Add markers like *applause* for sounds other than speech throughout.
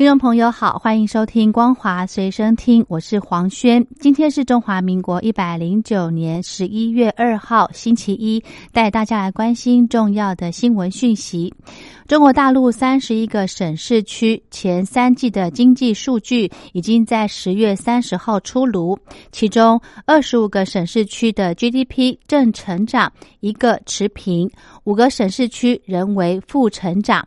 听众朋友好，欢迎收听光华随身听，我是黄轩。今天是中华民国一百零九年十一月二号，星期一，带大家来关心重要的新闻讯息。中国大陆三十一个省市区前三季的经济数据已经在十月三十号出炉，其中二十五个省市区的 GDP 正成长，一个持平，五个省市区仍为负成长。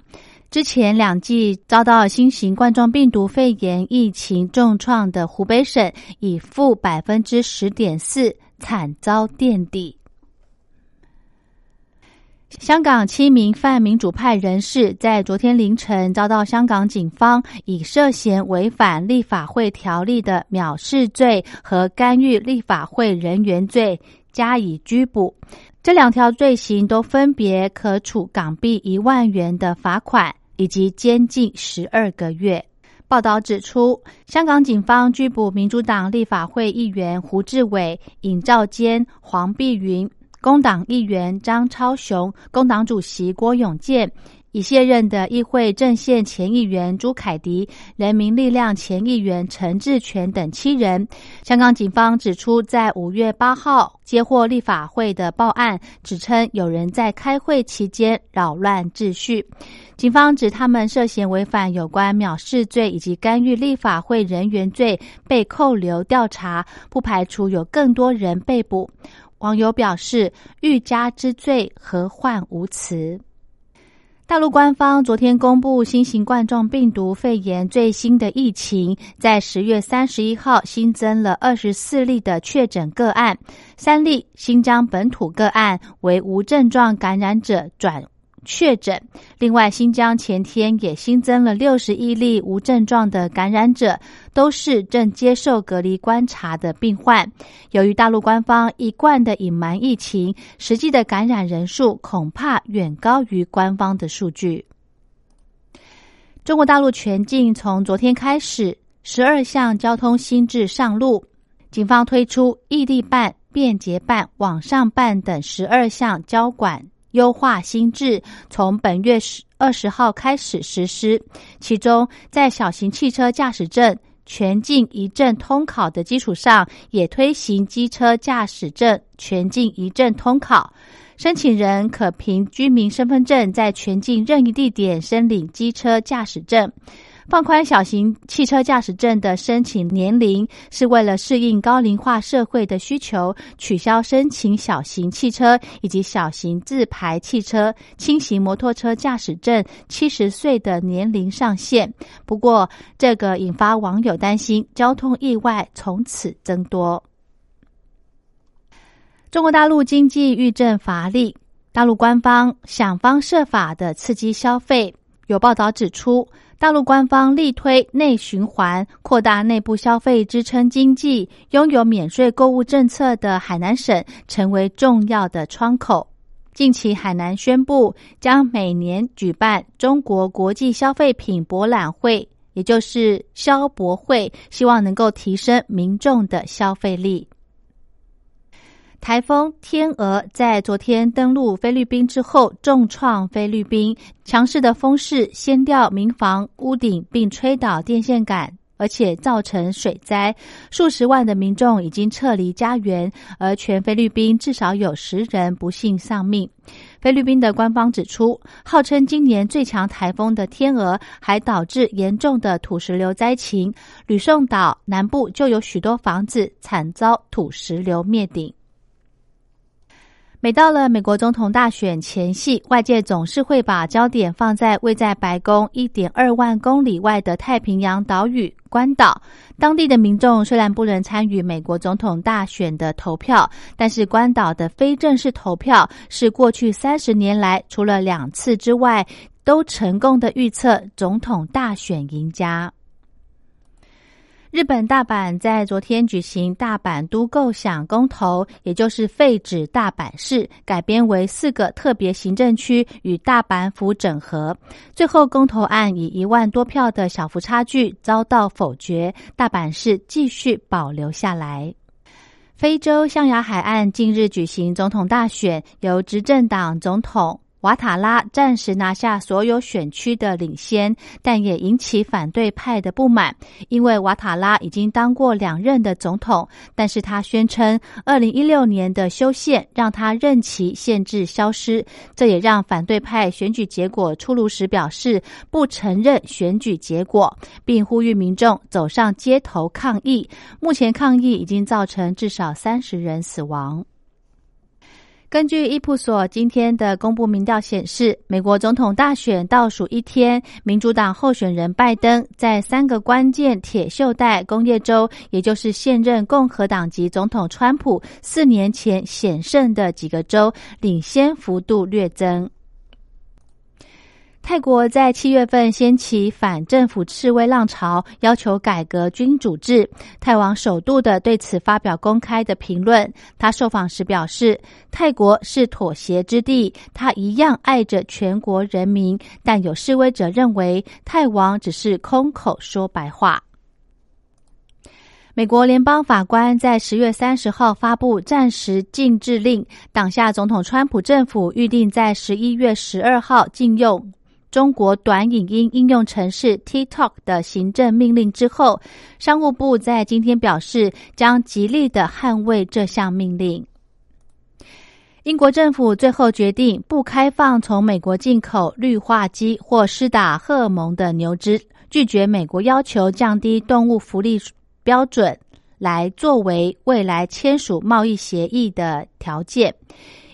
之前两季遭到新型冠状病毒肺炎疫情重创的湖北省，以负百分之十点四惨遭垫底。香港七名泛民主派人士在昨天凌晨遭到香港警方以涉嫌违反立法会条例的藐视罪和干预立法会人员罪加以拘捕。这两条罪行都分别可处港币一万元的罚款。以及监禁十二个月。报道指出，香港警方拘捕民主党立法会议员胡志伟、尹兆坚、黄碧云，工党议员张超雄，工党主席郭永健。已卸任的议会阵线前议员朱凯迪、人民力量前议员陈志全等七人。香港警方指出，在五月八号接获立法会的报案，指称有人在开会期间扰乱秩序。警方指他们涉嫌违反有关藐视罪以及干预立法会人员罪，被扣留调查，不排除有更多人被捕。网友表示：“欲加之罪，何患无辞。”大陆官方昨天公布新型冠状病毒肺炎最新的疫情，在十月三十一号新增了二十四例的确诊个案，三例新疆本土个案为无症状感染者转。确诊。另外，新疆前天也新增了六十一例无症状的感染者，都是正接受隔离观察的病患。由于大陆官方一贯的隐瞒疫情，实际的感染人数恐怕远高于官方的数据。中国大陆全境从昨天开始，十二项交通新制上路，警方推出异地办、便捷办、网上办等十二项交管。优化新制从本月十二十号开始实施，其中在小型汽车驾驶证全境一证通考的基础上，也推行机车驾驶证全境一证通考，申请人可凭居民身份证在全境任意地点申领机车驾驶证。放宽小型汽车驾驶证的申请年龄，是为了适应高龄化社会的需求，取消申请小型汽车以及小型自排汽车、轻型摩托车驾驶证七十岁的年龄上限。不过，这个引发网友担心交通意外从此增多。中国大陆经济遇阵乏力，大陆官方想方设法的刺激消费。有报道指出。大陆官方力推内循环，扩大内部消费，支撑经济。拥有免税购物政策的海南省成为重要的窗口。近期，海南宣布将每年举办中国国际消费品博览会，也就是消博会，希望能够提升民众的消费力。台风天鹅在昨天登陆菲律宾之后，重创菲律宾。强势的风势掀掉民房屋顶，并吹倒电线杆，而且造成水灾。数十万的民众已经撤离家园，而全菲律宾至少有十人不幸丧命。菲律宾的官方指出，号称今年最强台风的天鹅，还导致严重的土石流灾情。吕宋岛南部就有许多房子惨遭土石流灭顶。每到了美国总统大选前夕，外界总是会把焦点放在位在白宫一点二万公里外的太平洋岛屿关岛。当地的民众虽然不能参与美国总统大选的投票，但是关岛的非正式投票是过去三十年来除了两次之外都成功的预测总统大选赢家。日本大阪在昨天举行大阪都构想公投，也就是废止大阪市，改编为四个特别行政区与大阪府整合。最后公投案以一万多票的小幅差距遭到否决，大阪市继续保留下来。非洲象牙海岸近日举行总统大选，由执政党总统。瓦塔拉暂时拿下所有选区的领先，但也引起反对派的不满，因为瓦塔拉已经当过两任的总统，但是他宣称二零一六年的修宪让他任期限制消失，这也让反对派选举结果出炉时表示不承认选举结果，并呼吁民众走上街头抗议。目前抗议已经造成至少三十人死亡。根据伊普索今天的公布民调显示，美国总统大选倒数一天，民主党候选人拜登在三个关键铁锈带工业州，也就是现任共和党籍总统川普四年前险胜的几个州，领先幅度略增。泰国在七月份掀起反政府示威浪潮，要求改革君主制。泰王首度的对此发表公开的评论。他受访时表示，泰国是妥协之地，他一样爱着全国人民。但有示威者认为，泰王只是空口说白话。美国联邦法官在十月三十号发布暂时禁制令，挡下总统川普政府预定在十一月十二号禁用。中国短影音应用程式 TikTok 的行政命令之后，商务部在今天表示将极力的捍卫这项命令。英国政府最后决定不开放从美国进口氯化鸡或施打荷尔蒙的牛只，拒绝美国要求降低动物福利标准来作为未来签署贸易协议的条件。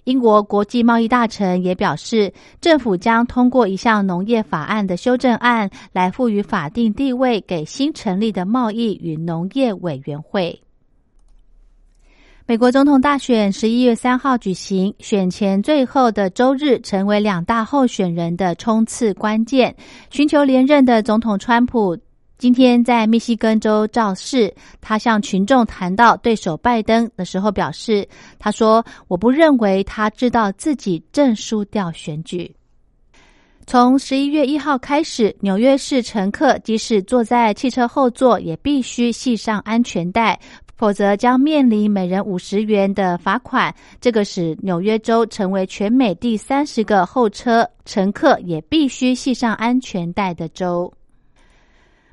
英国国际贸易大臣也表示，政府将通过一项农业法案的修正案，来赋予法定地位给新成立的贸易与农业委员会。美国总统大选十一月三号举行，选前最后的周日成为两大候选人的冲刺关键，寻求连任的总统川普。今天在密西根州造势，他向群众谈到对手拜登的时候表示：“他说，我不认为他知道自己正输掉选举。从十一月一号开始，纽约市乘客即使坐在汽车后座，也必须系上安全带，否则将面临每人五十元的罚款。这个使纽约州成为全美第三十个候车乘客也必须系上安全带的州。”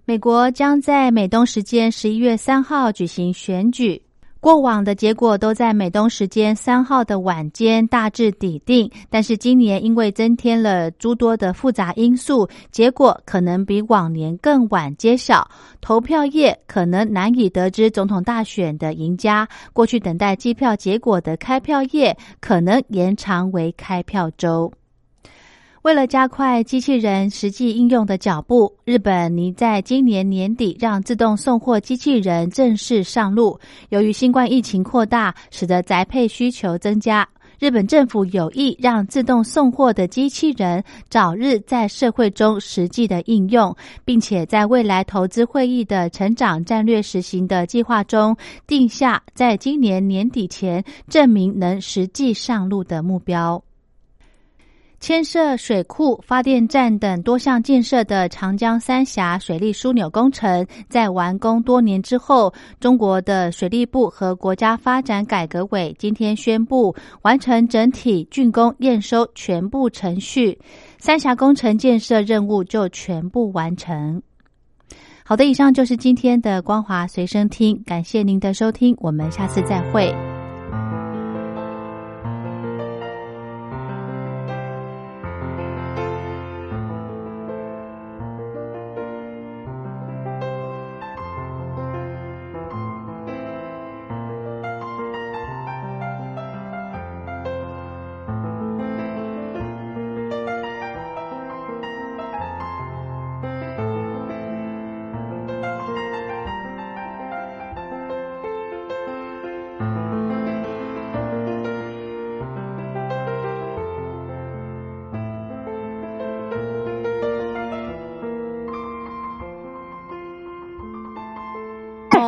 美国将在美东时间十一月三号举行选举。过往的结果都在美东时间三号的晚间大致底定，但是今年因为增添了诸多的复杂因素，结果可能比往年更晚揭晓。投票夜可能难以得知总统大选的赢家。过去等待机票结果的开票夜可能延长为开票周。为了加快机器人实际应用的脚步，日本拟在今年年底让自动送货机器人正式上路。由于新冠疫情扩大，使得宅配需求增加，日本政府有意让自动送货的机器人早日在社会中实际的应用，并且在未来投资会议的成长战略实行的计划中定下，在今年年底前证明能实际上路的目标。牵涉水库、发电站等多项建设的长江三峡水利枢纽工程，在完工多年之后，中国的水利部和国家发展改革委今天宣布完成整体竣工验收全部程序，三峡工程建设任务就全部完成。好的，以上就是今天的光华随身听，感谢您的收听，我们下次再会。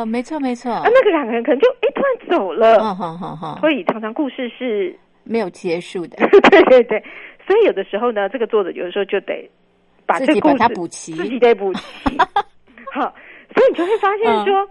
哦，没错没错。啊，那个两个人可能就哎突然走了。哦好好好。所以常常故事是没有结束的。*laughs* 对对对。所以有的时候呢，这个作者有的时候就得把这个故事补齐，自己得补齐。*laughs* 好，所以你就会发现说。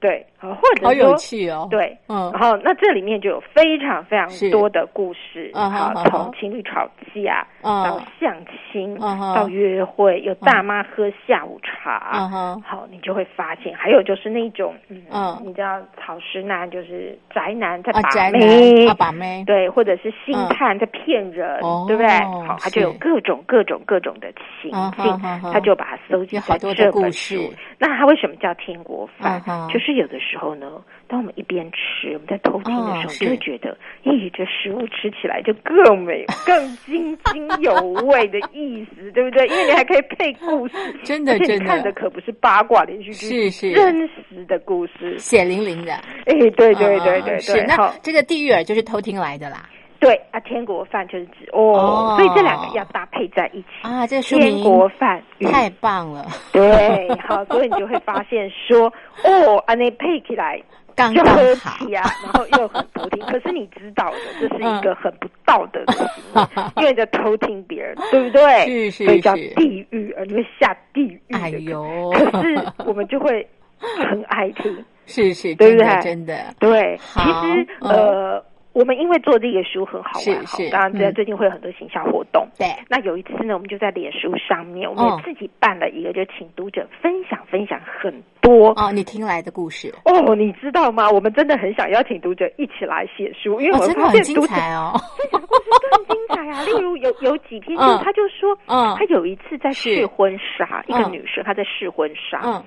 对，或者好有趣哦。对，嗯，然后那这里面就有非常非常多的故事，啊，从情侣吵架到相亲，到约会，有大妈喝下午茶，好，你就会发现，还有就是那种，嗯，你知道草食男就是宅男在把妹，把妹，对，或者是星探在骗人，对不对？好，他就有各种各种各种的情境，他就把它搜集在这本书。那他为什么叫天国饭？就是。是有的时候呢，当我们一边吃，我们在偷听的时候，就会觉得，咦，这食物吃起来就更美、*laughs* 更津津有味的意思，对不对？因为你还可以配故事，*laughs* 真的，真的，看的可不是八卦连续剧，是是真实的故事，血淋淋的。哎，对对对对对，那这个地狱耳就是偷听来的啦。对啊，天国饭就是指哦，所以这两个要搭配在一起啊。这天国饭太棒了，对，好，所以你就会发现说 *laughs* 哦，啊，那配起来刚刚好呀，然后又很偷听。*laughs* 可是你知道的，这是一个很不道德的行为，*laughs* 因为在偷听别人，对不对？是是所以叫地狱，而你会下地狱。哎呦，可是我们就会很爱听，是是，对不对？真的对，其实呃。我们因为做这个书很好玩哈，当然在最近会有很多行销活动。对，那有一次呢，我们就在脸书上面，我们自己办了一个，就请读者分享分享很多。哦，你听来的故事。哦，你知道吗？我们真的很想邀请读者一起来写书，因为我们发现读者哦，分享故事更精彩啊。*laughs* 例如有有几篇，就他就说，嗯，他有一次在试婚纱，一个女生她在试婚纱，嗯。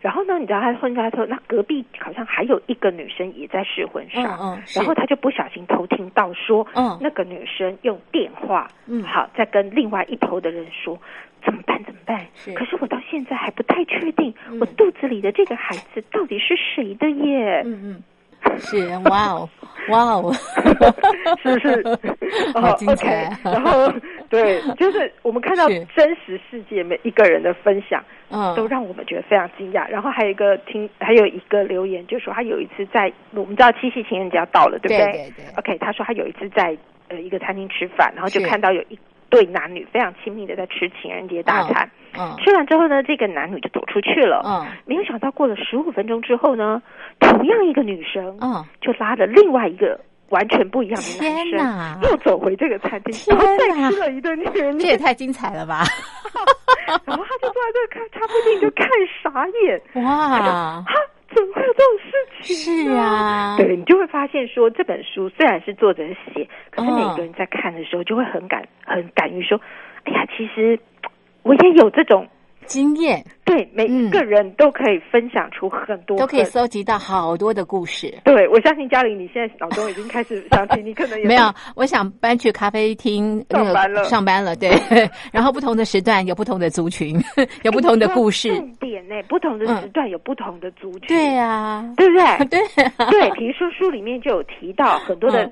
然后呢，你知道他婚纱说，那隔壁好像还有一个女生也在试婚纱，嗯嗯，然后他就不小心偷听到说，嗯，那个女生用电话，嗯，好，在跟另外一头的人说，怎么办？怎么办？是，可是我到现在还不太确定，我肚子里的这个孩子到底是谁的耶？嗯嗯，是，哇哦，哇哦，*laughs* 是不是？好精彩。然后，*laughs* 对，就是我们看到真实世界每一个人的分享。嗯，都让我们觉得非常惊讶。然后还有一个听，还有一个留言，就说他有一次在我们知道七夕情人节要到了，对不对？对对。OK，他说他有一次在呃一个餐厅吃饭，然后就看到有一对男女非常亲密的在吃情人节大餐。嗯。吃完之后呢，这个男女就走出去了。嗯。没有想到过了十五分钟之后呢，同样一个女生，嗯，就拉着另外一个完全不一样的男生，又走回这个餐厅，然后再吃了一顿情人节。这也太精彩了吧！*laughs* 然后他就坐在这看茶铺店，就看傻眼。哇！哈，怎么会有这种事情？是啊，对你就会发现说，这本书虽然是作者写，可是每个人在看的时候，就会很敢、很敢于说：“哎呀，其实我也有这种。”经验对每一个人都可以分享出很多，都可以搜集到好多的故事。对，我相信嘉玲，你现在脑中已经开始想起，你可能也没有。我想搬去咖啡厅上班了，上班了。对，*laughs* 然后不同的时段有不同的族群，*laughs* 有不同的故事。重点呢，不同的时段有不同的族群。对呀，对不对？*laughs* 对对，比如说书里面就有提到很多的。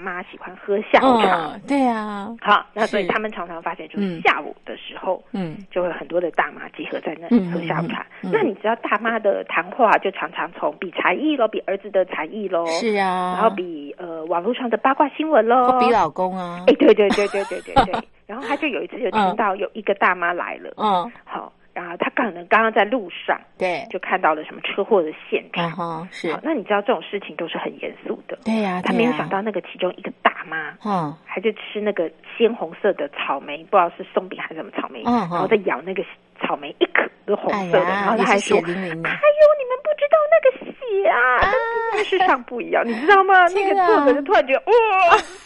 大妈喜欢喝下午茶，对啊，好，那所以他们常常发现，就是下午的时候，嗯，就会很多的大妈集合在那里喝下午茶。那你知道大妈的谈话就常常从比才艺喽，比儿子的才艺喽，是啊，然后比呃网络上的八卦新闻喽，比老公啊，哎，对对对对对对对，*laughs* 然后他就有一次就听到有一个大妈来了，嗯，好。然后他可能刚刚在路上，对，就看到了什么车祸的现场。哦，是。那你知道这种事情都是很严肃的。对呀，他没有想到那个其中一个大妈，嗯，还在吃那个鲜红色的草莓，不知道是松饼还是什么草莓，嗯然后在咬那个草莓，一颗都红色的，然后他还说：“哎呦，你们不知道那个血啊，跟电视上不一样，你知道吗？” *laughs* 那个作者就突然觉得哇。*laughs*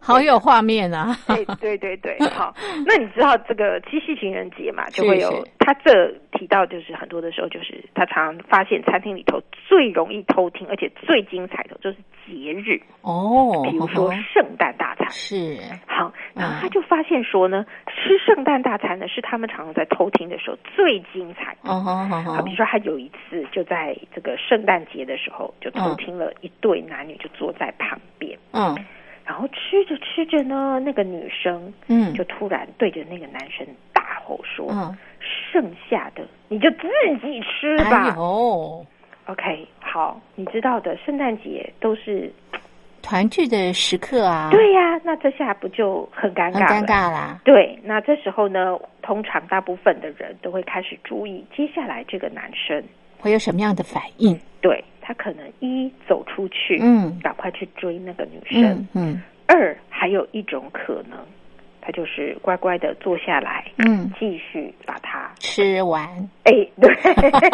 好有画面啊！对对对对，好。那你知道这个七夕情人节嘛？就会有他这提到，就是很多的时候，就是他常发现餐厅里头最容易偷听，而且最精彩的就是节日哦，比如说圣诞大餐是好。然后他就发现说呢，吃圣诞大餐呢是他们常常在偷听的时候最精彩。哦好好好。比如说他有一次就在这个圣诞节的时候，就偷听了一对男女就坐在旁边。嗯。然后吃着吃着呢，那个女生嗯，就突然对着那个男生大吼说：“嗯，剩下的你就自己吃吧。”哦，OK，好，你知道的，圣诞节都是团聚的时刻啊。对呀，那这下不就很尴尬？尴尬啦。对，那这时候呢，通常大部分的人都会开始注意接下来这个男生会有什么样的反应。对他可能一走出去，嗯，赶快去追那个女生，嗯。二还有一种可能，他就是乖乖的坐下来，嗯，继续把它吃完。哎，对。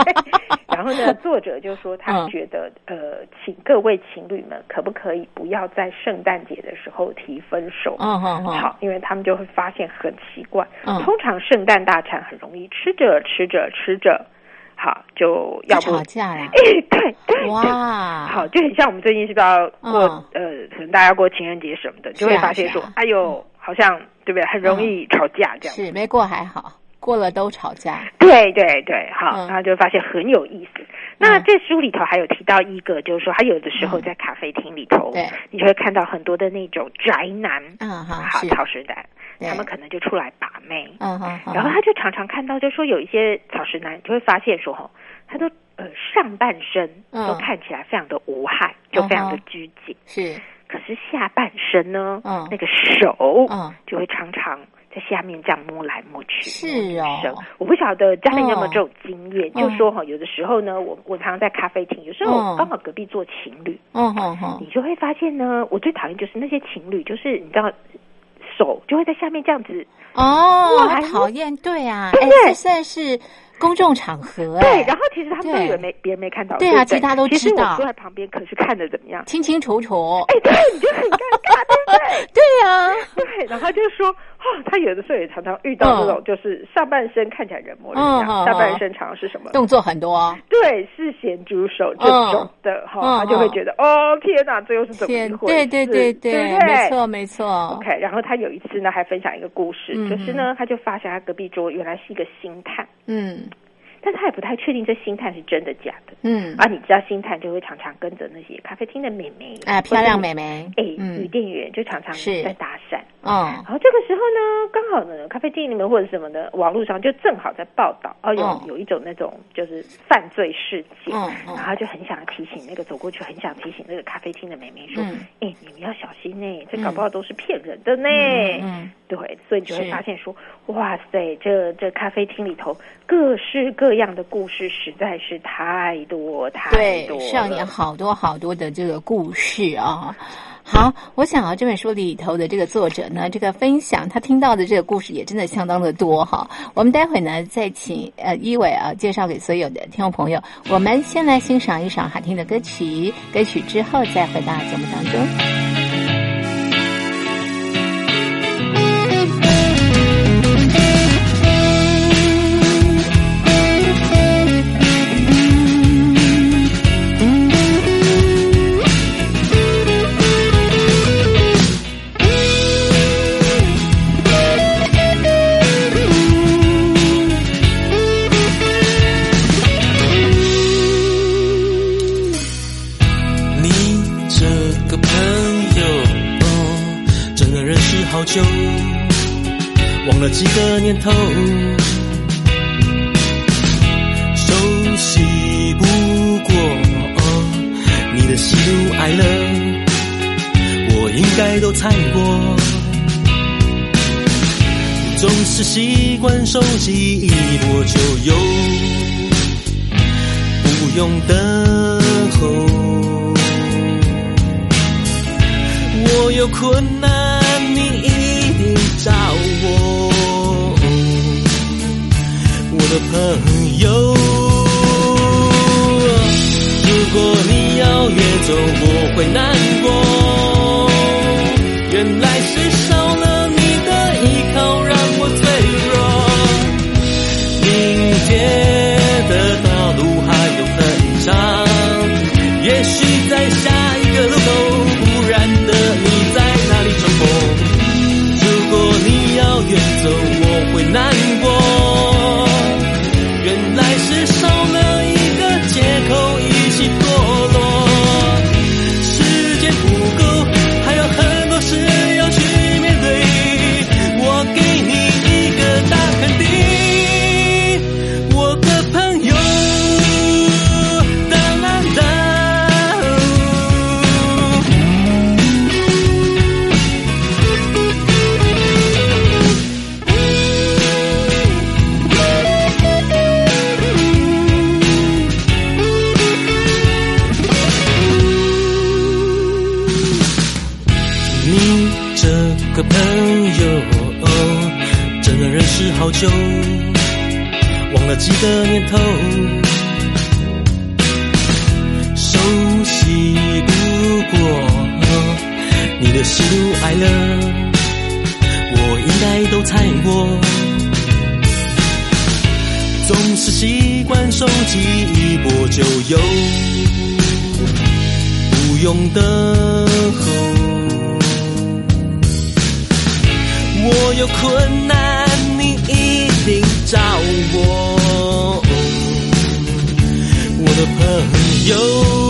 *laughs* 然后呢，作者就说他觉得，呃，请各位情侣们可不可以不要在圣诞节的时候提分手？嗯嗯嗯。好，因为他们就会发现很奇怪，通常圣诞大餐很容易吃着吃着吃着。好，就要不吵架呀？*laughs* 哎，对对，哇，好，就很像我们最近是不是要过呃，可能大家过情人节什么的，就会发现说，哎呦，好像对不对？很容易吵架这样。是没过还好，过了都吵架。对对对，好，然后就发现很有意思。那这书里头还有提到一个，就是说他有的时候在咖啡厅里头，对，你就会看到很多的那种宅男，嗯哈，好，草食男。他们可能就出来把妹，嗯哼，然后他就常常看到，就说有一些草食男，就会发现说，哈，他都呃上半身都看起来非常的无害，就非常的拘谨，是，可是下半身呢，嗯，那个手，嗯，就会常常在下面这样摸来摸去，是哦，我不晓得家里有没有这种经验，就说哈，有的时候呢，我我常常在咖啡厅，有时候刚好隔壁坐情侣，嗯哼哼，你就会发现呢，我最讨厌就是那些情侣，就是你知道。手就会在下面这样子哦，讨厌，对啊，哎，这算是公众场合，对。然后其实他们都以为没别人没看到，对啊，其他都知道。其实我坐在旁边，可是看的怎么样？清清楚楚。哎，对，你就很尴尬，对不对？*laughs* 对呀，对。然后就说。哦，他有的时候也常常遇到这种，就是上半身看起来人模人样，下半身常常是什么？动作很多，对，是咸猪手这种的哈，他就会觉得哦天哪，这又是怎么一回事？对对对对，没错没错。OK，然后他有一次呢，还分享一个故事，就是呢，他就发现他隔壁桌原来是一个星探，嗯。但他也不太确定这星探是真的假的，嗯，啊，你知道星探就会常常跟着那些咖啡厅的美眉，哎，漂亮美眉，哎，女店员就常常在搭讪，哦，然后这个时候呢，刚好呢，咖啡厅里面或者什么的，网络上就正好在报道，哦，有有一种那种就是犯罪事件，嗯，然后就很想提醒那个走过去，很想提醒那个咖啡厅的美眉说，哎，你们要小心呢，这搞不好都是骗人的呢，嗯，对，所以你就会发现说，哇塞，这这咖啡厅里头各式各。这样的故事实在是太多太多，上演好多好多的这个故事啊！好，我想啊，这本书里头的这个作者呢，这个分享他听到的这个故事也真的相当的多哈。我们待会呢再请呃一伟啊介绍给所有的听众朋友。我们先来欣赏一首好听的歌曲，歌曲之后再回到节目当中。习惯手机一拨就有，不用等候。我有困难，你一定找我。我的朋友，如果你要远走，我会难忘了几个年头，熟悉不过你的喜怒哀乐，我应该都猜过，总是习惯手机一波就有，不用等候。我有困难，你一定找我，我的朋友。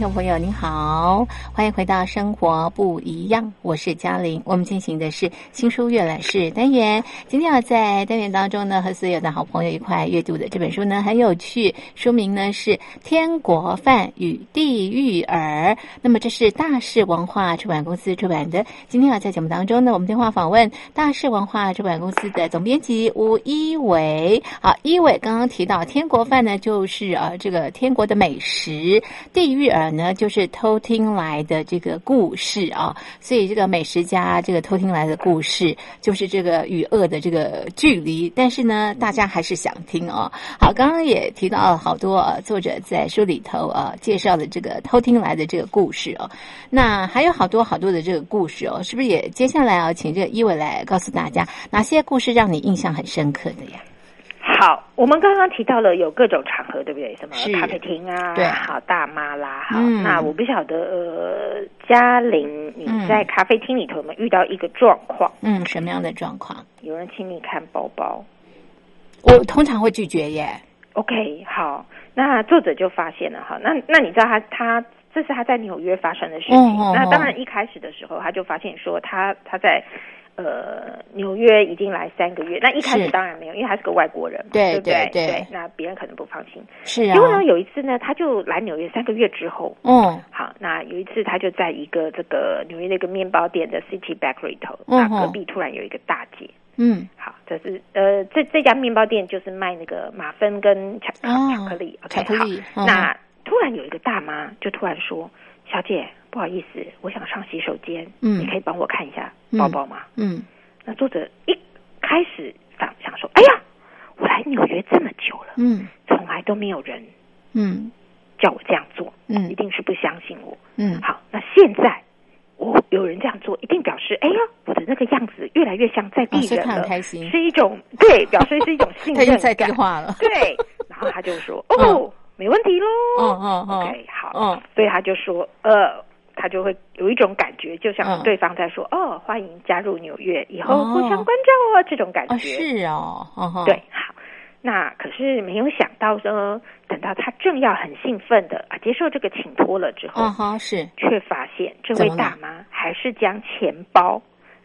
小朋友，你好，欢迎回到《生活不一样》，我是嘉玲。我们进行的是新书阅览室单元。今天要在单元当中呢，和所有的好朋友一块阅读的这本书呢，很有趣。书名呢是《天国饭与地狱耳》。那么这是大是文化出版公司出版的。今天要在节目当中呢，我们电话访问大是文化出版公司的总编辑吴一伟。好，一伟刚刚提到天国饭呢，就是呃这个天国的美食。地狱耳呢，就是偷听来的这个故事啊，所以这个美食家这个偷听来的故事，就是这个与恶的这个距离。但是呢，大家还是想听哦。好，刚刚也提到了好多啊作者在书里头啊介绍的这个偷听来的这个故事哦。那还有好多好多的这个故事哦，是不是也接下来啊，请这个一伟来告诉大家哪些故事让你印象很深刻的呀？好，我们刚刚提到了有各种场合，对不对？什么咖啡厅啊，对，好大妈啦，好。那我不晓得，呃，嘉玲，你在咖啡厅里头有没有遇到一个状况？嗯，什么样的状况？有人请你看包包，我通常会拒绝耶。OK，好，那作者就发现了哈，那那你知道他他这是他在纽约发生的事情。那当然一开始的时候他就发现说他他在。呃，纽约已经来三个月，那一开始当然没有，因为他是个外国人嘛，对不对？对，那别人可能不放心。是啊。因为呢，有一次呢，他就来纽约三个月之后，嗯，好，那有一次他就在一个这个纽约那个面包店的 City Bakery 头，那隔壁突然有一个大姐，嗯，好，这是呃，这这家面包店就是卖那个马芬跟巧巧克力，OK，好，那突然有一个大妈就突然说。小姐，不好意思，我想上洗手间，嗯，你可以帮我看一下包包吗？嗯，那作者一开始想想说，哎呀，我来纽约这么久了，嗯，从来都没有人，嗯，叫我这样做，嗯，一定是不相信我，嗯，好，那现在我有人这样做，一定表示，哎呀，我的那个样子越来越像在地人了，开心，是一种对，表示是一种信任，在地化了，对，然后他就说，*laughs* 哦。没问题喽。嗯嗯嗯，OK，好，嗯，所以他就说，呃，他就会有一种感觉，就像对方在说，哦，欢迎加入纽约，以后互相关照哦，这种感觉。是哦，对，好。那可是没有想到呢，等到他正要很兴奋的啊接受这个请托了之后，是，却发现这位大妈还是将钱包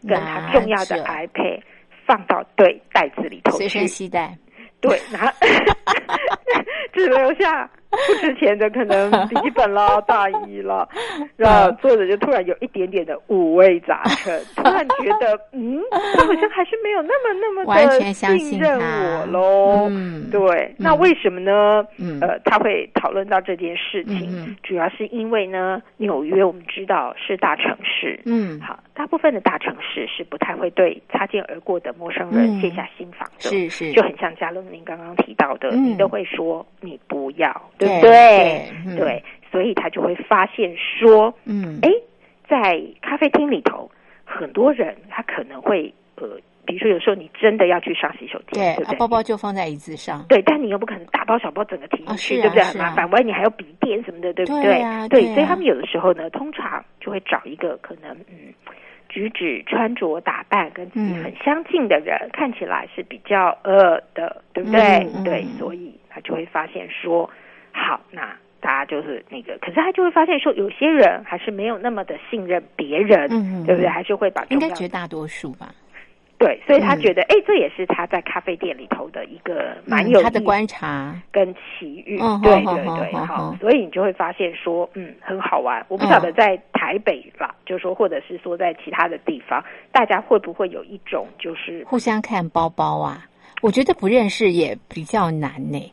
跟他重要的 iPad 放到对袋子里头去，随身携带。对，然后 *laughs* 只留下不值钱的可能笔记本啦、大衣啦，*laughs* 然后作者就突然有一点点的五味杂陈，突然觉得，嗯，*laughs* 他好像还是没有那么那么的信任我喽。嗯，对，那为什么呢？嗯，呃，他会讨论到这件事情，主要是因为呢，纽约我们知道是大城市，嗯，好，大部分的大城市是不太会对擦肩而过的陌生人卸下心防的，是是，就很像嘉乐您刚刚提到的，你都会说你不要。对不对？对，所以他就会发现说，嗯，哎，在咖啡厅里头，很多人他可能会呃，比如说有时候你真的要去上洗手间，对不对？包包就放在椅子上，对，但你又不可能大包小包整个提进去，对不对？很麻烦，万一你还有笔电什么的，对不对？对，所以他们有的时候呢，通常就会找一个可能嗯，举止、穿着、打扮跟自己很相近的人，看起来是比较呃的，对不对？对，所以他就会发现说。好，那大家就是那个，可是他就会发现说，有些人还是没有那么的信任别人，嗯对不对？还是会把应该绝大多数吧。对，所以他觉得，哎，这也是他在咖啡店里头的一个蛮有他的观察跟奇遇。对对对，好，所以你就会发现说，嗯，很好玩。我不晓得在台北吧，就是说，或者是说在其他的地方，大家会不会有一种就是互相看包包啊？我觉得不认识也比较难呢。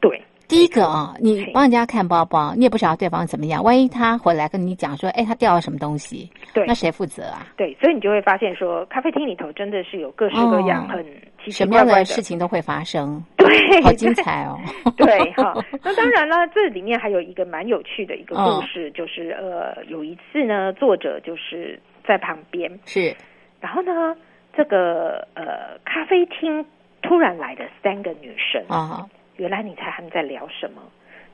对。第一个啊，你帮人家看包包，你也不晓得对方怎么样。万一他回来跟你讲说，哎，他掉了什么东西，对，那谁负责啊？对，所以你就会发现说，咖啡厅里头真的是有各式各样很奇什么样的事情都会发生，*laughs* 对，好精彩哦。*laughs* 对，哈，*laughs* 那当然了，这里面还有一个蛮有趣的一个故事，就是呃，有一次呢，作者就是在旁边是，然后呢，这个呃咖啡厅突然来的三个女生啊。原来你猜他们在聊什么？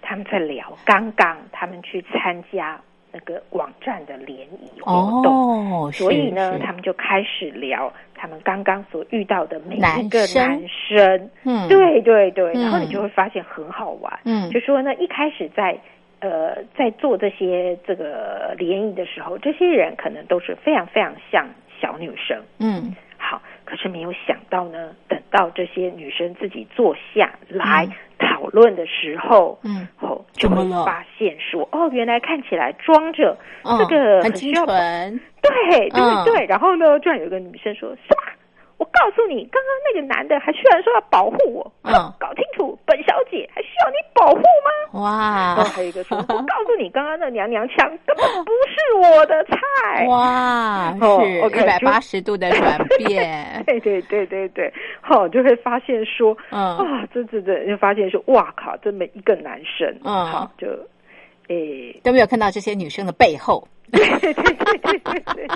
他们在聊刚刚他们去参加那个网站的联谊活动，哦所以呢，他们就开始聊他们刚刚所遇到的每一个男生。嗯，对对对，然后你就会发现很好玩。嗯，就说呢，一开始在呃在做这些这个联谊的时候，这些人可能都是非常非常像小女生。嗯。好，可是没有想到呢。等到这些女生自己坐下来讨论的时候，嗯，哦就会发现说，哦，原来看起来装着这个很清纯，对对对。然后呢，居然有一个女生说，什么？我告诉你，刚刚那个男的还居然说要保护我，嗯，搞清楚，本小姐还需要你保护吗？哇！还有一个说，我告诉你，刚刚那娘娘腔根本不是我的菜。哇！是一百八十度的转变。*laughs* 对对对对对，好，就会发现说，嗯啊，这这这，就发现说，哇靠，这么一个男生，嗯，好，就诶都没有看到这些女生的背后。对对对对对对，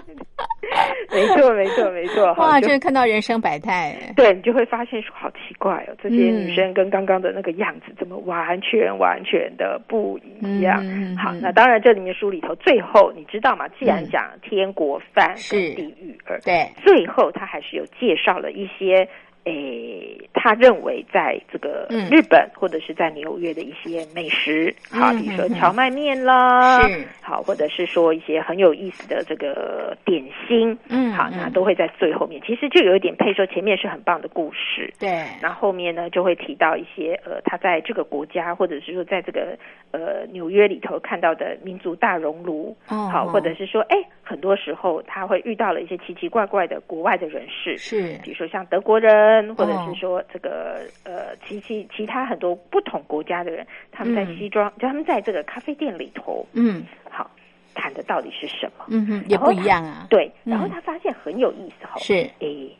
没错没错没错。*laughs* 哇，真是看到人生百态。对你就会发现说，好奇怪哦，这些女生跟刚刚的那个样子，怎么完全完全的不一样？好，那当然这里面书里头最后你知道吗？既然讲天国饭跟地狱二，对，最后他还是有介绍了一些。诶，他认为在这个日本或者是在纽约的一些美食，好，比如说荞麦面啦，好，或者是说一些很有意思的这个点心，嗯，好，那都会在最后面。其实就有一点配说，前面是很棒的故事，对，那后后面呢就会提到一些呃，他在这个国家或者是说在这个呃纽约里头看到的民族大熔炉，哦好，或者是说哎，很多时候他会遇到了一些奇奇怪怪的国外的人士，是，比如说像德国人。或者是说这个呃，其其其他很多不同国家的人，他们在西装，就他们在这个咖啡店里头，嗯，好谈的到底是什么？嗯哼，也不一样啊。对，然后他发现很有意思哈，是。诶，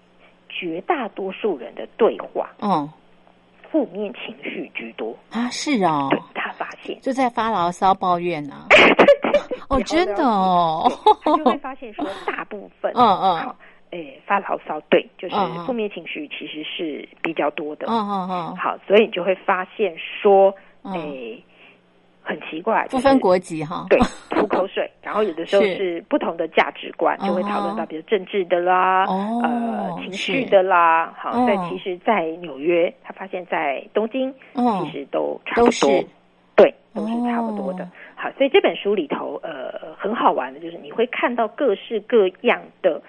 绝大多数人的对话，嗯，负面情绪居多。啊，是哦，他发现。就在发牢骚抱怨 *laughs* 呢，哦，真的哦，他就会发现说 *laughs* 大部分，嗯嗯。诶，发牢骚，对，就是负面情绪其实是比较多的。哦哦哦。好，所以你就会发现说，诶，很奇怪，不分国籍哈，对，吐口水，然后有的时候是。不同的价值观，就会讨论到比如政治的啦，呃，情绪的啦，好，在其实，在纽约，他发现在东京，其实都差不多，对，都是差不多的。好，所以这本书里头，呃，很好玩的，就是你会看到各式各样的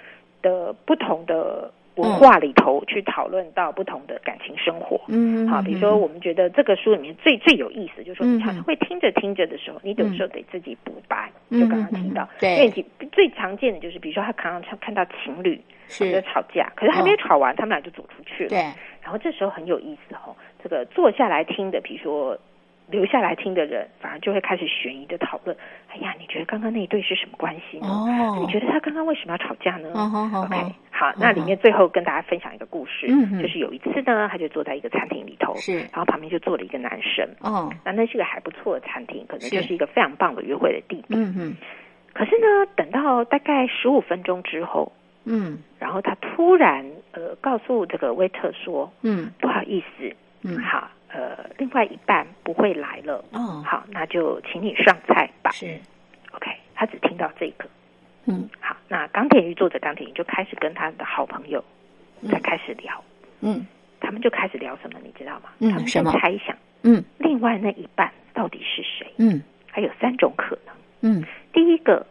的不同的。文化里头去讨论到不同的感情生活，嗯，好，比如说我们觉得这个书里面最最有意思，就是说你常常会听着听着的时候，你有时候得自己补白，就刚刚听到，对，因为最常见的就是，比如说他常常看到情侣在吵架，可是还没有吵完，他们俩就走出去了，对，然后这时候很有意思哦，这个坐下来听的，比如说。留下来听的人，反而就会开始悬疑的讨论。哎呀，你觉得刚刚那一对是什么关系呢？哦，你觉得他刚刚为什么要吵架呢？OK，好，那里面最后跟大家分享一个故事，就是有一次呢，他就坐在一个餐厅里头，是，然后旁边就坐了一个男生。哦，那那是个还不错的餐厅，可能就是一个非常棒的约会的地点。嗯嗯。可是呢，等到大概十五分钟之后，嗯，然后他突然呃告诉这个威特说，嗯，不好意思，嗯，好。呃，另外一半不会来了。哦，好，那就请你上菜吧。是，OK。他只听到这个。嗯，好，那钢铁鱼作者钢铁鱼就开始跟他的好朋友在开始聊。嗯，他们就开始聊什么，你知道吗？嗯，他们什么？猜想。嗯，另外那一半到底是谁？嗯，还有三种可能。嗯，第一个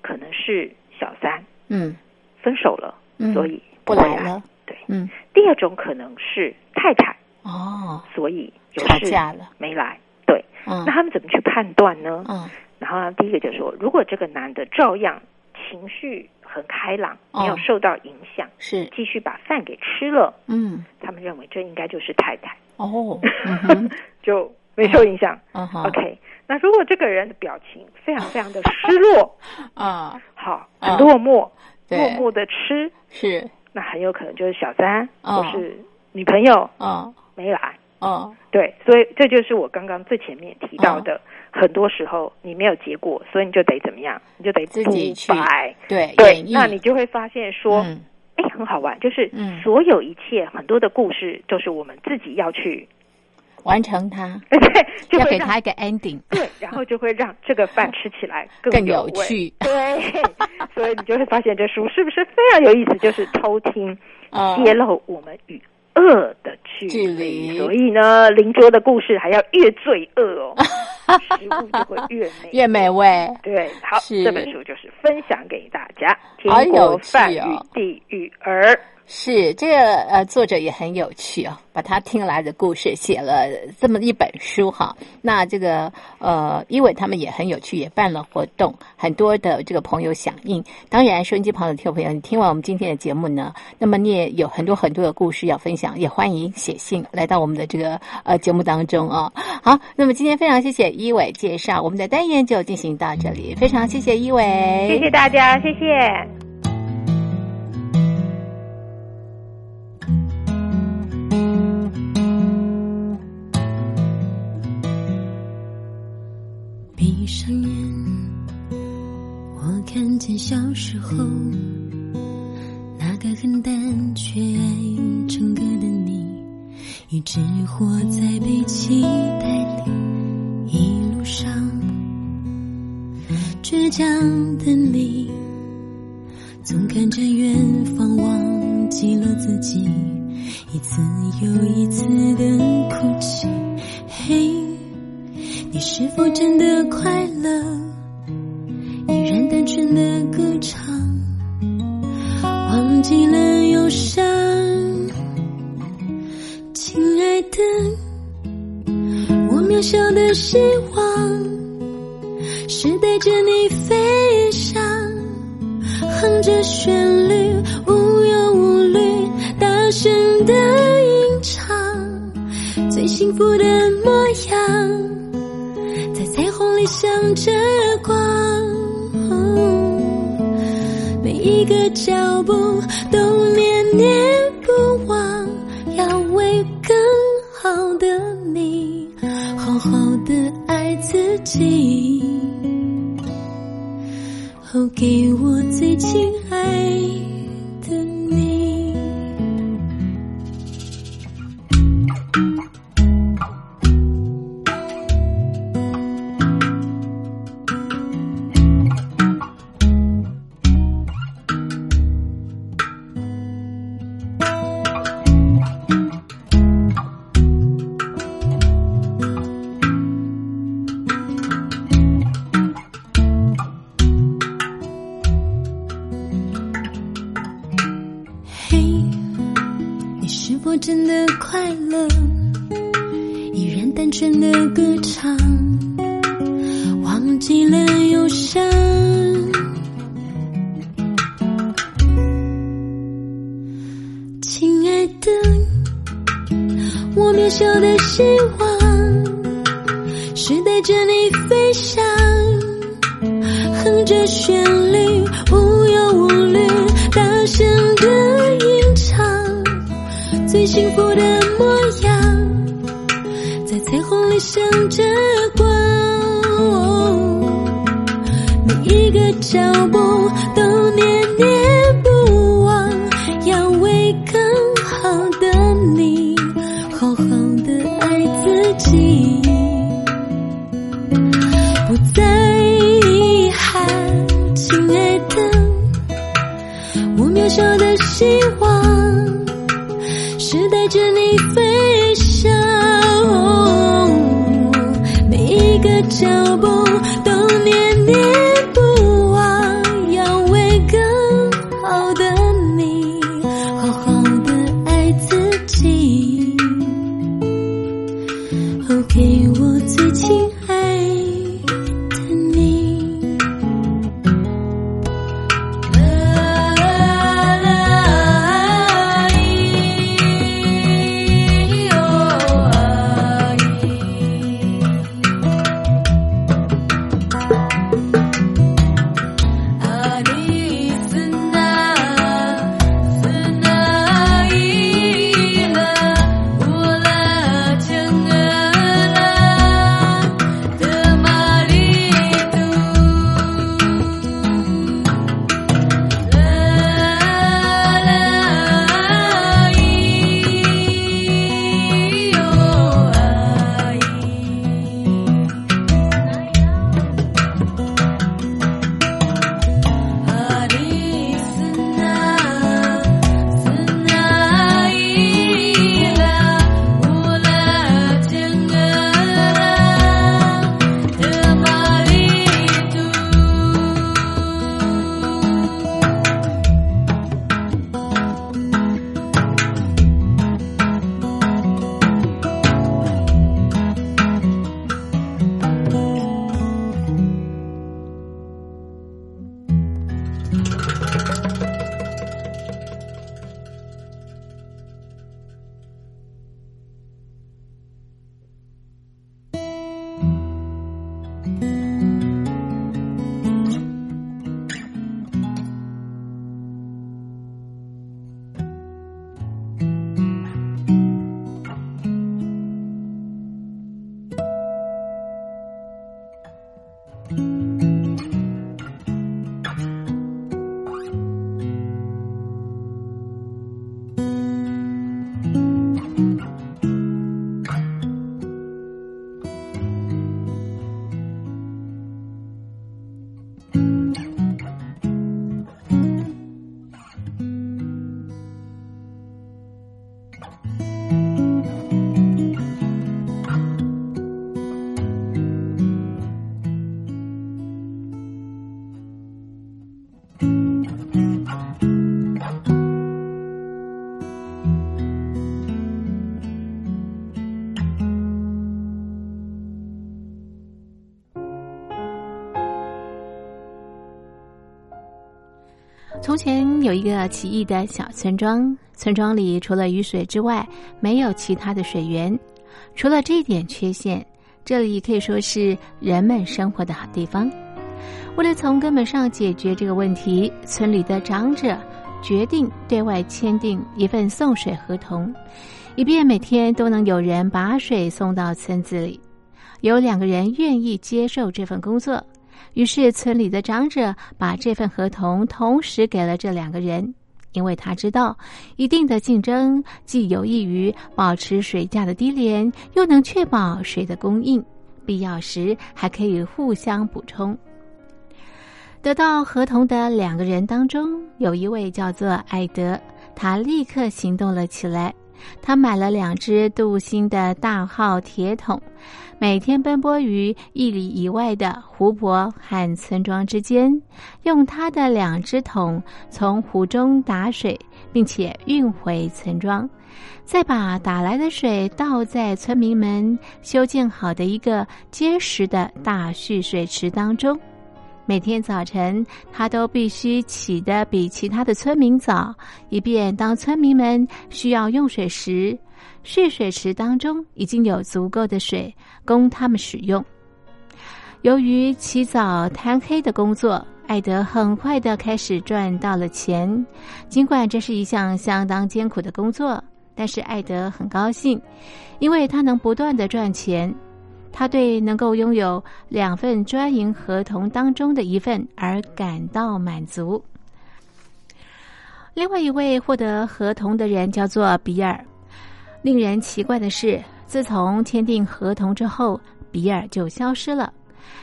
可能是小三。嗯，分手了，所以不来了。对，嗯。第二种可能是太太。哦，所以吵架了。没来？对，那他们怎么去判断呢？嗯，然后第一个就说，如果这个男的照样情绪很开朗，没有受到影响，是。继续把饭给吃了，嗯，他们认为这应该就是太太。哦，*laughs* 就没受影响。嗯。OK，那如果这个人的表情非常非常的失落 *laughs* 啊，好，很落寞，落寞的吃是，那很有可能就是小三或是女朋友啊。没来。哦，对，所以这就是我刚刚最前面提到的，很多时候你没有结果，所以你就得怎么样？你就得自己去对对，那你就会发现说，哎，很好玩，就是所有一切很多的故事都是我们自己要去完成它，*laughs* 对，要给他一个 ending，对，然后就会让这个饭吃起来更有趣，对，所以你就会发现这书是不是非常有意思？就是偷听 *laughs* 揭露我们与。恶的距离，所以呢，邻桌的故事还要越罪恶哦，*laughs* 食物就会越美。越美味。对，好，这本书就是分享给大家，《天国饭与地狱儿》。是这个呃，作者也很有趣哦，把他听来的故事写了这么一本书哈。那这个呃，因为他们也很有趣，也办了活动，很多的这个朋友响应。当然，收音机旁的听众朋友，你听完我们今天的节目呢，那么你也有很多很多的故事要分享，也欢迎写信来到我们的这个呃节目当中啊。好，那么今天非常谢谢一伟介绍，我们的单元就进行到这里，非常谢谢一伟，谢谢大家，谢谢。见小时候那个很单却爱唱歌的你，一直活在被期待里。一路上，倔强的你，总看着远方，忘记了自己，一次又一次的哭泣。嘿。你是否真的快乐？依然单纯的歌唱，忘记了忧伤。亲爱的，我渺小的希望是带着你飞翔，哼着旋律，无忧无虑，大声的吟唱，最幸福的模样。在彩虹里想着每个脚步都念念不忘，要为更好的你，好好的爱自己，哦，给我最亲爱。希望是带着你飞翔，每一个脚前有一个奇异的小村庄，村庄里除了雨水之外，没有其他的水源。除了这点缺陷，这里可以说是人们生活的好地方。为了从根本上解决这个问题，村里的长者决定对外签订一份送水合同，以便每天都能有人把水送到村子里。有两个人愿意接受这份工作。于是，村里的长者把这份合同同时给了这两个人，因为他知道，一定的竞争既有益于保持水价的低廉，又能确保水的供应，必要时还可以互相补充。得到合同的两个人当中，有一位叫做艾德，他立刻行动了起来，他买了两只镀锌的大号铁桶，每天奔波于一里以外的湖泊和村庄之间，用他的两只桶从湖中打水，并且运回村庄，再把打来的水倒在村民们修建好的一个结实的大蓄水池当中。每天早晨，他都必须起得比其他的村民早，以便当村民们需要用水时，蓄水池当中已经有足够的水供他们使用。由于起早贪黑的工作，艾德很快的开始赚到了钱。尽管这是一项相当艰苦的工作，但是艾德很高兴，因为他能不断的赚钱。他对能够拥有两份专营合同当中的一份而感到满足。另外一位获得合同的人叫做比尔。令人奇怪的是，自从签订合同之后，比尔就消失了。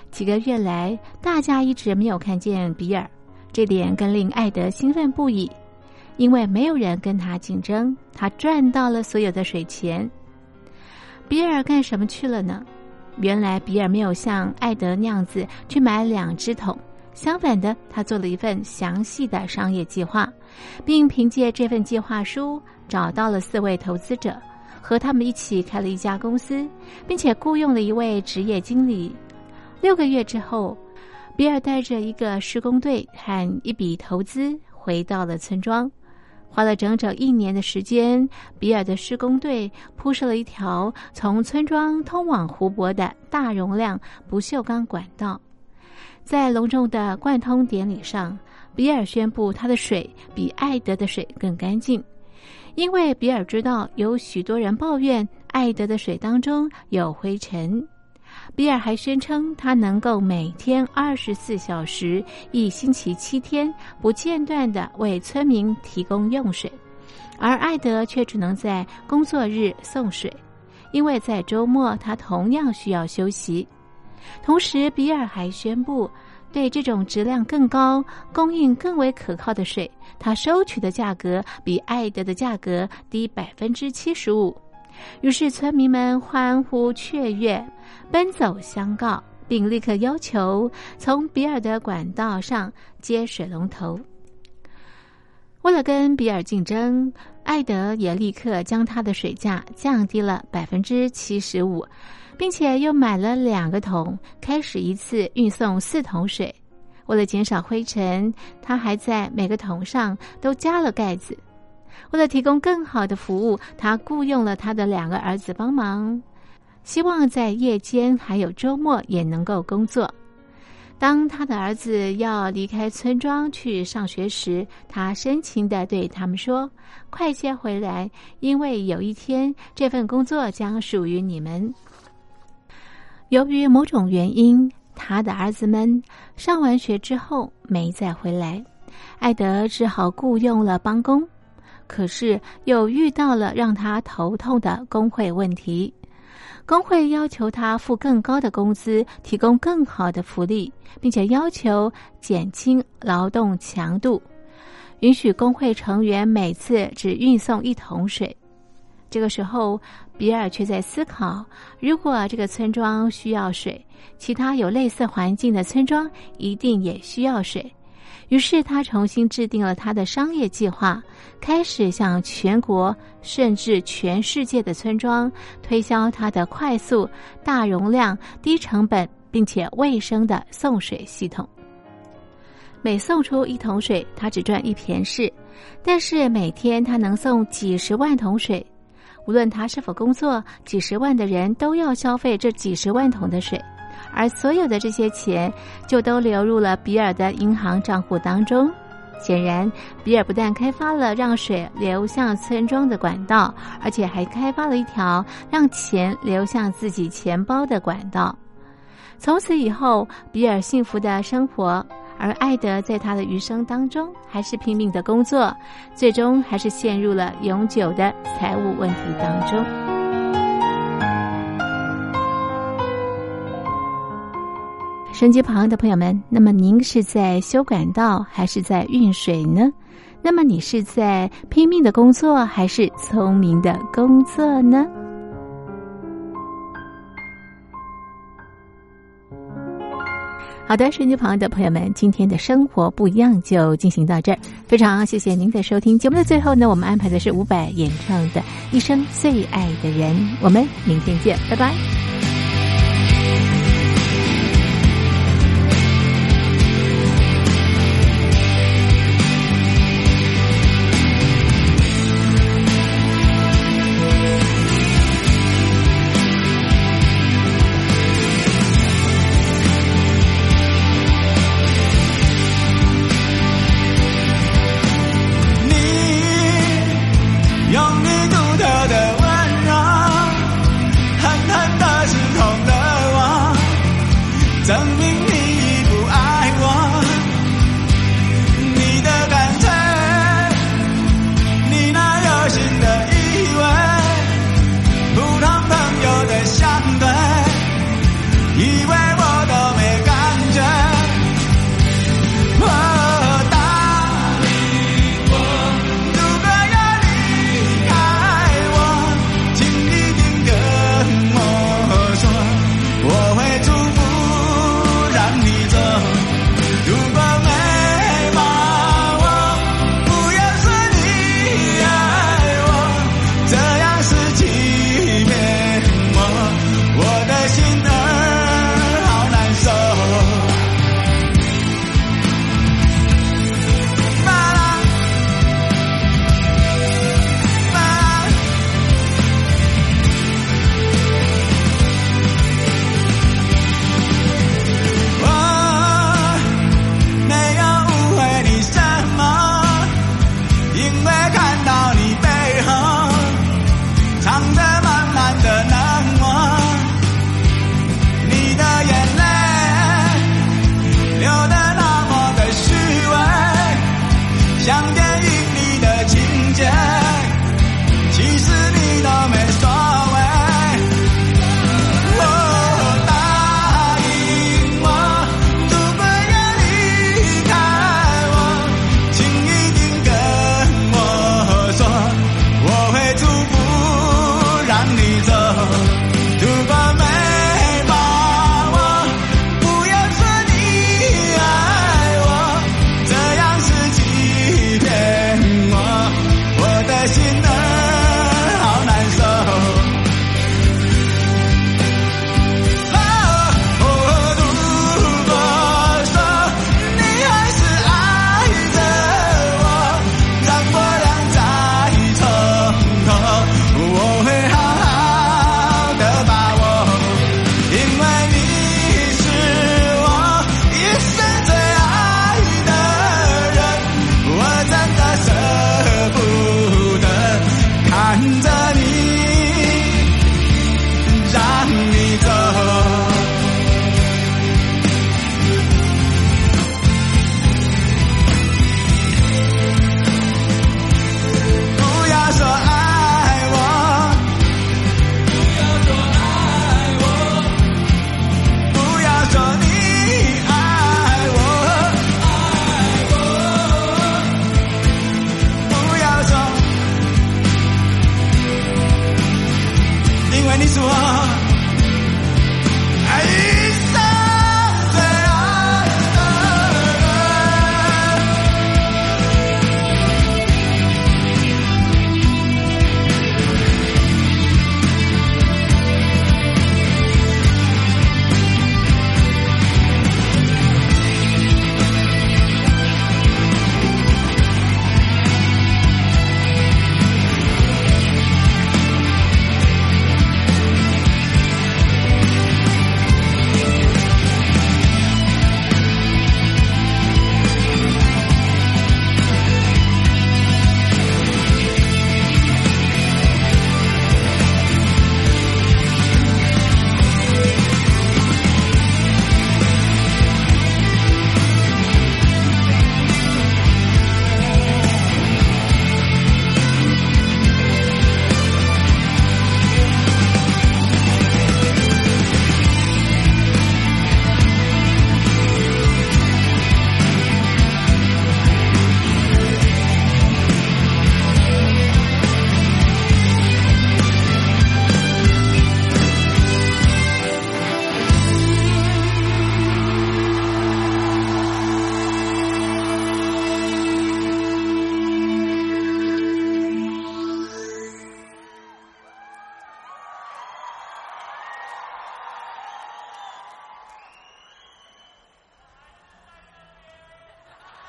几个月来，大家一直没有看见比尔，这点更令艾德兴奋不已，因为没有人跟他竞争，他赚到了所有的水钱。比尔干什么去了呢？原来比尔没有像艾德那样子去买两只桶，相反的，他做了一份详细的商业计划，并凭借这份计划书找到了四位投资者，和他们一起开了一家公司，并且雇佣了一位职业经理。六个月之后，比尔带着一个施工队和一笔投资回到了村庄。花了整整一年的时间，比尔的施工队铺设了一条从村庄通往湖泊的大容量不锈钢管道。在隆重的贯通典礼上，比尔宣布他的水比艾德的水更干净，因为比尔知道有许多人抱怨艾德的水当中有灰尘。比尔还宣称，他能够每天二十四小时、一星期七天不间断的为村民提供用水，而艾德却只能在工作日送水，因为在周末他同样需要休息。同时，比尔还宣布，对这种质量更高、供应更为可靠的水，他收取的价格比艾德的价格低百分之七十五。于是，村民们欢呼雀跃，奔走相告，并立刻要求从比尔的管道上接水龙头。为了跟比尔竞争，艾德也立刻将他的水价降低了百分之七十五，并且又买了两个桶，开始一次运送四桶水。为了减少灰尘，他还在每个桶上都加了盖子。为了提供更好的服务，他雇佣了他的两个儿子帮忙，希望在夜间还有周末也能够工作。当他的儿子要离开村庄去上学时，他深情的对他们说：“快些回来，因为有一天这份工作将属于你们。”由于某种原因，他的儿子们上完学之后没再回来，艾德只好雇佣了帮工。可是又遇到了让他头痛的工会问题，工会要求他付更高的工资，提供更好的福利，并且要求减轻劳动强度，允许工会成员每次只运送一桶水。这个时候，比尔却在思考：如果这个村庄需要水，其他有类似环境的村庄一定也需要水。于是他重新制定了他的商业计划，开始向全国甚至全世界的村庄推销他的快速、大容量、低成本并且卫生的送水系统。每送出一桶水，他只赚一便士，但是每天他能送几十万桶水。无论他是否工作，几十万的人都要消费这几十万桶的水。而所有的这些钱就都流入了比尔的银行账户当中。显然，比尔不但开发了让水流向村庄的管道，而且还开发了一条让钱流向自己钱包的管道。从此以后，比尔幸福的生活，而艾德在他的余生当中还是拼命的工作，最终还是陷入了永久的财务问题当中。升级旁的朋友们，那么您是在修管道还是在运水呢？那么你是在拼命的工作，还是聪明的工作呢？好的，手机旁的朋友们，今天的生活不一样就进行到这儿。非常谢谢您的收听。节目的最后呢，我们安排的是伍佰演唱的《一生最爱的人》。我们明天见，拜拜。